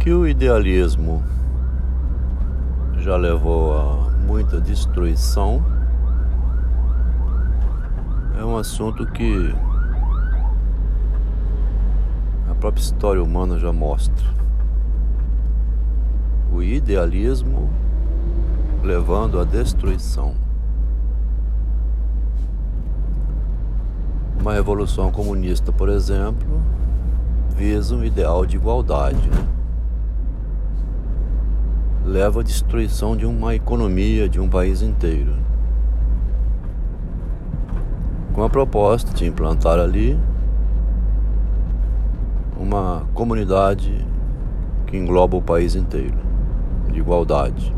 Que o idealismo já levou a muita destruição é um assunto que a própria história humana já mostra. O idealismo levando à destruição. Uma revolução comunista, por exemplo, visa um ideal de igualdade. Né? Leva à destruição de uma economia de um país inteiro. Com a proposta de implantar ali uma comunidade que engloba o país inteiro, de igualdade.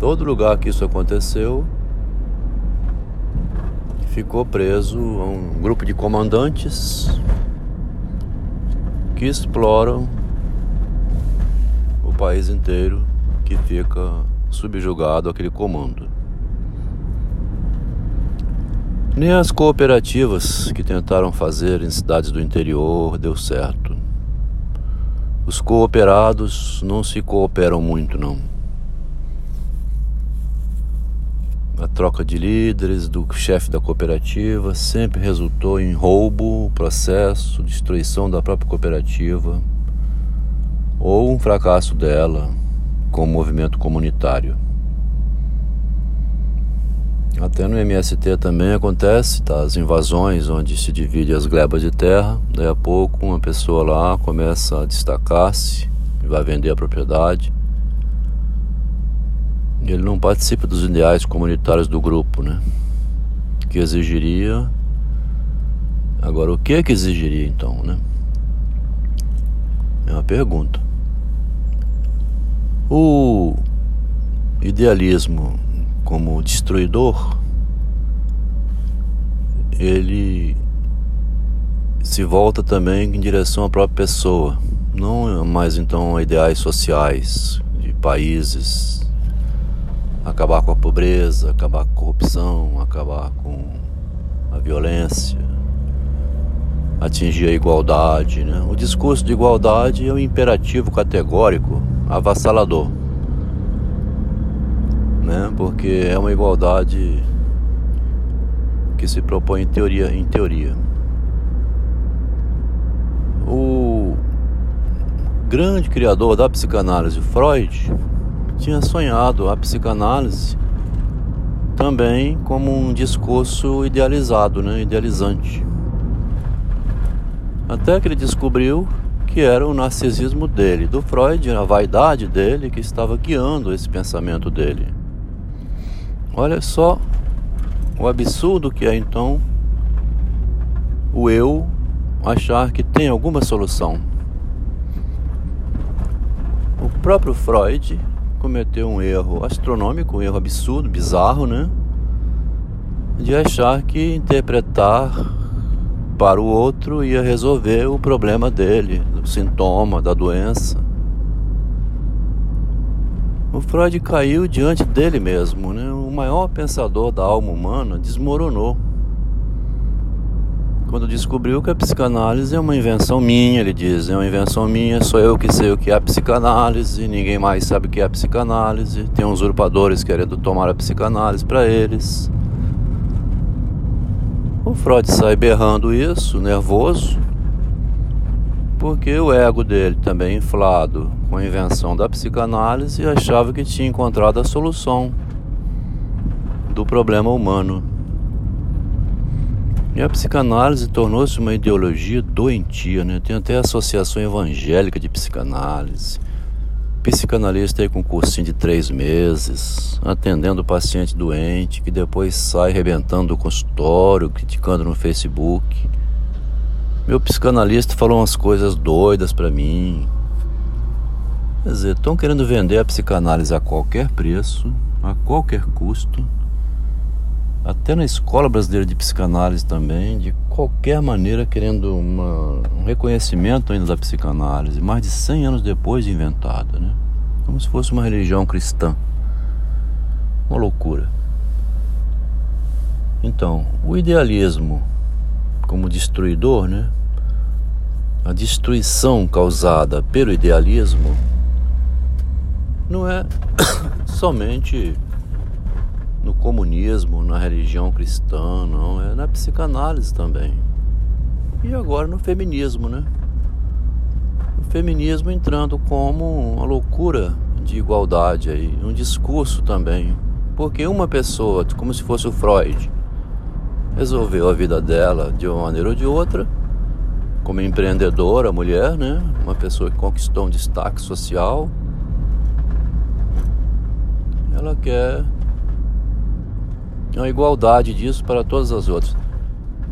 Todo lugar que isso aconteceu ficou preso a um grupo de comandantes que exploram país inteiro que fica subjugado àquele comando. Nem as cooperativas que tentaram fazer em cidades do interior deu certo. Os cooperados não se cooperam muito, não. A troca de líderes do chefe da cooperativa sempre resultou em roubo, processo, destruição da própria cooperativa ou um fracasso dela com o movimento comunitário. Até no MST também acontece, tá? As invasões onde se divide as glebas de terra, daí a pouco uma pessoa lá começa a destacar-se e vai vender a propriedade ele não participa dos ideais comunitários do grupo, né? Que exigiria. Agora, o que é que exigiria então, né? É uma pergunta. O idealismo como destruidor, ele se volta também em direção à própria pessoa, não mais então a ideais sociais de países, acabar com a pobreza, acabar com a corrupção, acabar com a violência, atingir a igualdade. Né? O discurso de igualdade é um imperativo categórico, avassalador, né? porque é uma igualdade que se propõe em teoria. Em teoria. O grande criador da psicanálise, Freud, tinha sonhado a psicanálise também como um discurso idealizado, né? idealizante. Até que ele descobriu que era o narcisismo dele, do Freud, a vaidade dele que estava guiando esse pensamento dele. Olha só o absurdo que é então o eu achar que tem alguma solução. O próprio Freud cometeu um erro astronômico, um erro absurdo, bizarro, né? De achar que interpretar para o outro ia resolver o problema dele, o sintoma da doença. O Freud caiu diante dele mesmo, né? O maior pensador da alma humana desmoronou quando descobriu que a psicanálise é uma invenção minha, ele diz, é uma invenção minha, sou eu que sei o que é a psicanálise, ninguém mais sabe o que é a psicanálise, tem usurpadores querendo tomar a psicanálise para eles. O Freud sai berrando isso, nervoso, porque o ego dele também inflado com a invenção da psicanálise achava que tinha encontrado a solução do problema humano. E a psicanálise tornou-se uma ideologia doentia, né? Tem até Associação Evangélica de Psicanálise. Psicanalista aí com cursinho de três meses, atendendo paciente doente, que depois sai arrebentando o consultório, criticando no Facebook. Meu psicanalista falou umas coisas doidas para mim. Quer dizer, estão querendo vender a psicanálise a qualquer preço, a qualquer custo até na Escola Brasileira de Psicanálise também, de qualquer maneira querendo uma, um reconhecimento ainda da psicanálise, mais de 100 anos depois de inventada, né? Como se fosse uma religião cristã. Uma loucura. Então, o idealismo como destruidor, né? a destruição causada pelo idealismo não é somente no comunismo, na religião cristã, não, é na psicanálise também. E agora no feminismo, né? O feminismo entrando como uma loucura de igualdade aí, um discurso também. Porque uma pessoa, como se fosse o Freud, resolveu a vida dela de uma maneira ou de outra, como empreendedora, mulher, né? Uma pessoa que conquistou um destaque social. Ela quer uma igualdade disso para todas as outras.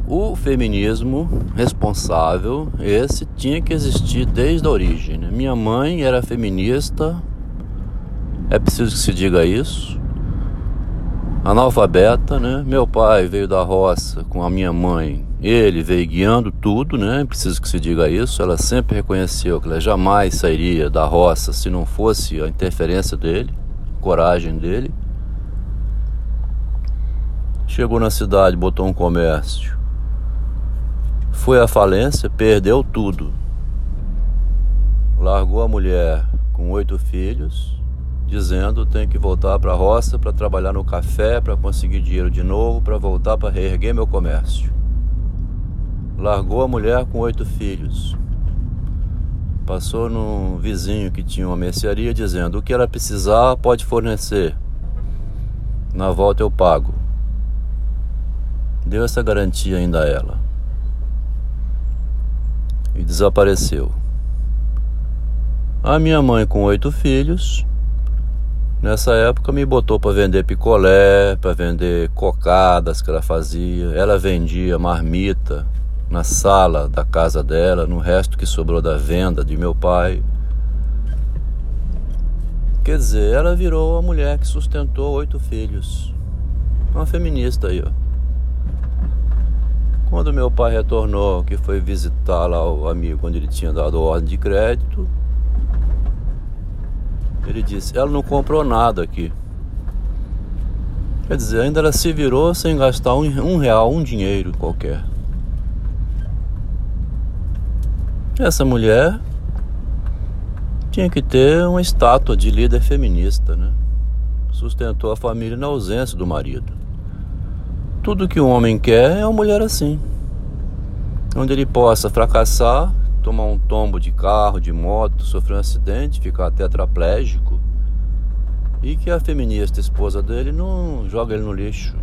O feminismo responsável, esse tinha que existir desde a origem. Né? Minha mãe era feminista, é preciso que se diga isso. Analfabeta, né? Meu pai veio da roça com a minha mãe. Ele veio guiando tudo, né? Preciso que se diga isso. Ela sempre reconheceu que ela jamais sairia da roça se não fosse a interferência dele, coragem dele. Chegou na cidade, botou um comércio. Foi à falência, perdeu tudo. Largou a mulher com oito filhos, dizendo tem que voltar para a roça para trabalhar no café, para conseguir dinheiro de novo, para voltar para reerguer meu comércio. Largou a mulher com oito filhos. Passou num vizinho que tinha uma mercearia dizendo o que ela precisar pode fornecer. Na volta eu pago deu essa garantia ainda a ela e desapareceu. A minha mãe, com oito filhos, nessa época me botou para vender picolé, para vender cocadas que ela fazia. Ela vendia marmita na sala da casa dela, no resto que sobrou da venda de meu pai. Quer dizer, ela virou a mulher que sustentou oito filhos. Uma feminista aí, ó. Quando meu pai retornou, que foi visitar lá o amigo quando ele tinha dado ordem de crédito, ele disse: Ela não comprou nada aqui. Quer dizer, ainda ela se virou sem gastar um, um real, um dinheiro qualquer. Essa mulher tinha que ter uma estátua de líder feminista, né? Sustentou a família na ausência do marido. Tudo que um homem quer é uma mulher assim. Onde ele possa fracassar, tomar um tombo de carro, de moto, sofrer um acidente, ficar tetraplégico. E que a feminista esposa dele não joga ele no lixo.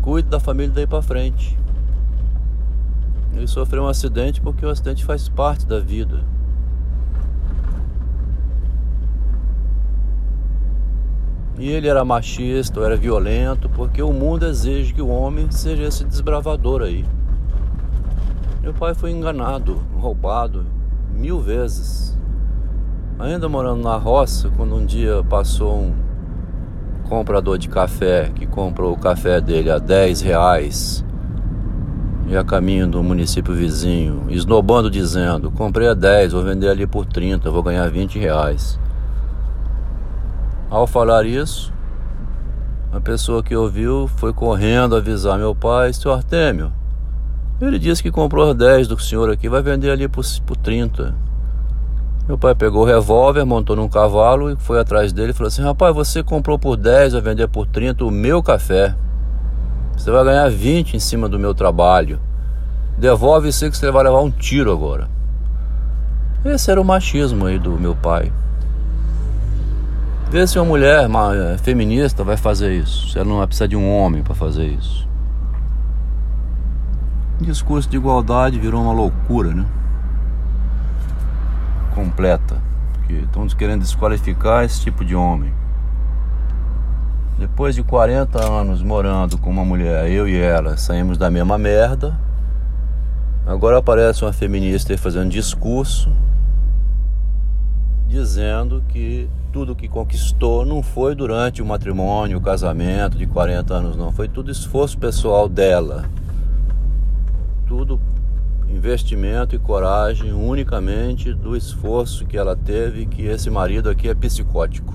Cuide da família daí para frente. Ele sofreu um acidente porque o acidente faz parte da vida. E ele era machista, ou era violento, porque o mundo exige que o homem seja esse desbravador aí. Meu pai foi enganado, roubado mil vezes. Ainda morando na roça, quando um dia passou um comprador de café que comprou o café dele a 10 reais e a caminho do município vizinho, esnobando dizendo, comprei a 10, vou vender ali por 30, vou ganhar 20 reais. Ao falar isso, a pessoa que ouviu foi correndo avisar meu pai, seu Artêmio. Ele disse que comprou 10 do senhor aqui, vai vender ali por, por 30. Meu pai pegou o revólver, montou num cavalo e foi atrás dele e falou assim: Rapaz, você comprou por 10, vai vender por 30 o meu café. Você vai ganhar 20 em cima do meu trabalho. Devolve isso que você vai levar um tiro agora. Esse era o machismo aí do meu pai. Vê se uma mulher uma, é, feminista vai fazer isso. Se ela não vai precisar de um homem para fazer isso. O discurso de igualdade virou uma loucura, né? Completa. Porque estão querendo desqualificar esse tipo de homem. Depois de 40 anos morando com uma mulher, eu e ela saímos da mesma merda. Agora aparece uma feminista aí fazendo discurso dizendo que tudo que conquistou não foi durante o matrimônio, o casamento de 40 anos, não. Foi tudo esforço pessoal dela. Tudo investimento e coragem unicamente do esforço que ela teve, que esse marido aqui é psicótico.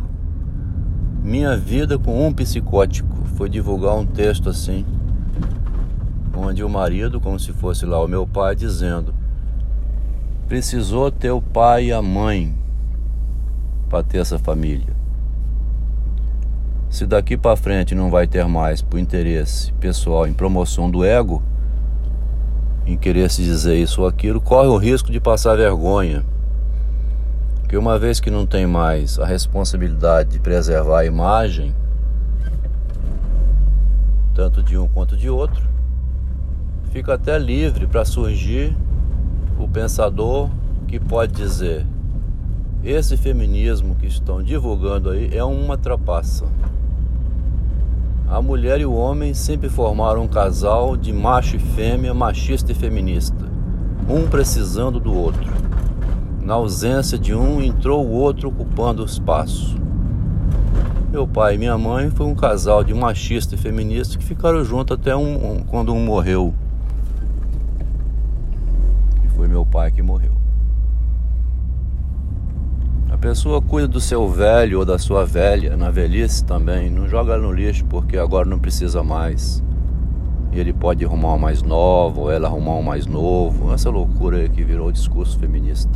Minha vida com um psicótico foi divulgar um texto assim, onde o marido, como se fosse lá o meu pai, dizendo: precisou ter o pai e a mãe para ter essa família. Se daqui para frente não vai ter mais por interesse pessoal em promoção do ego, em querer se dizer isso ou aquilo, corre o risco de passar vergonha. Porque uma vez que não tem mais a responsabilidade de preservar a imagem, tanto de um quanto de outro, fica até livre para surgir o pensador que pode dizer: esse feminismo que estão divulgando aí é uma trapaça. A mulher e o homem sempre formaram um casal de macho e fêmea, machista e feminista, um precisando do outro. Na ausência de um, entrou o outro ocupando o espaço. Meu pai e minha mãe foi um casal de machista e feminista que ficaram juntos até um, um, quando um morreu. E foi meu pai que morreu. Pessoa cuida do seu velho ou da sua velha na velhice também. Não joga no lixo porque agora não precisa mais. E ele pode arrumar um mais nova ou ela arrumar um mais novo. Essa loucura que virou o discurso feminista.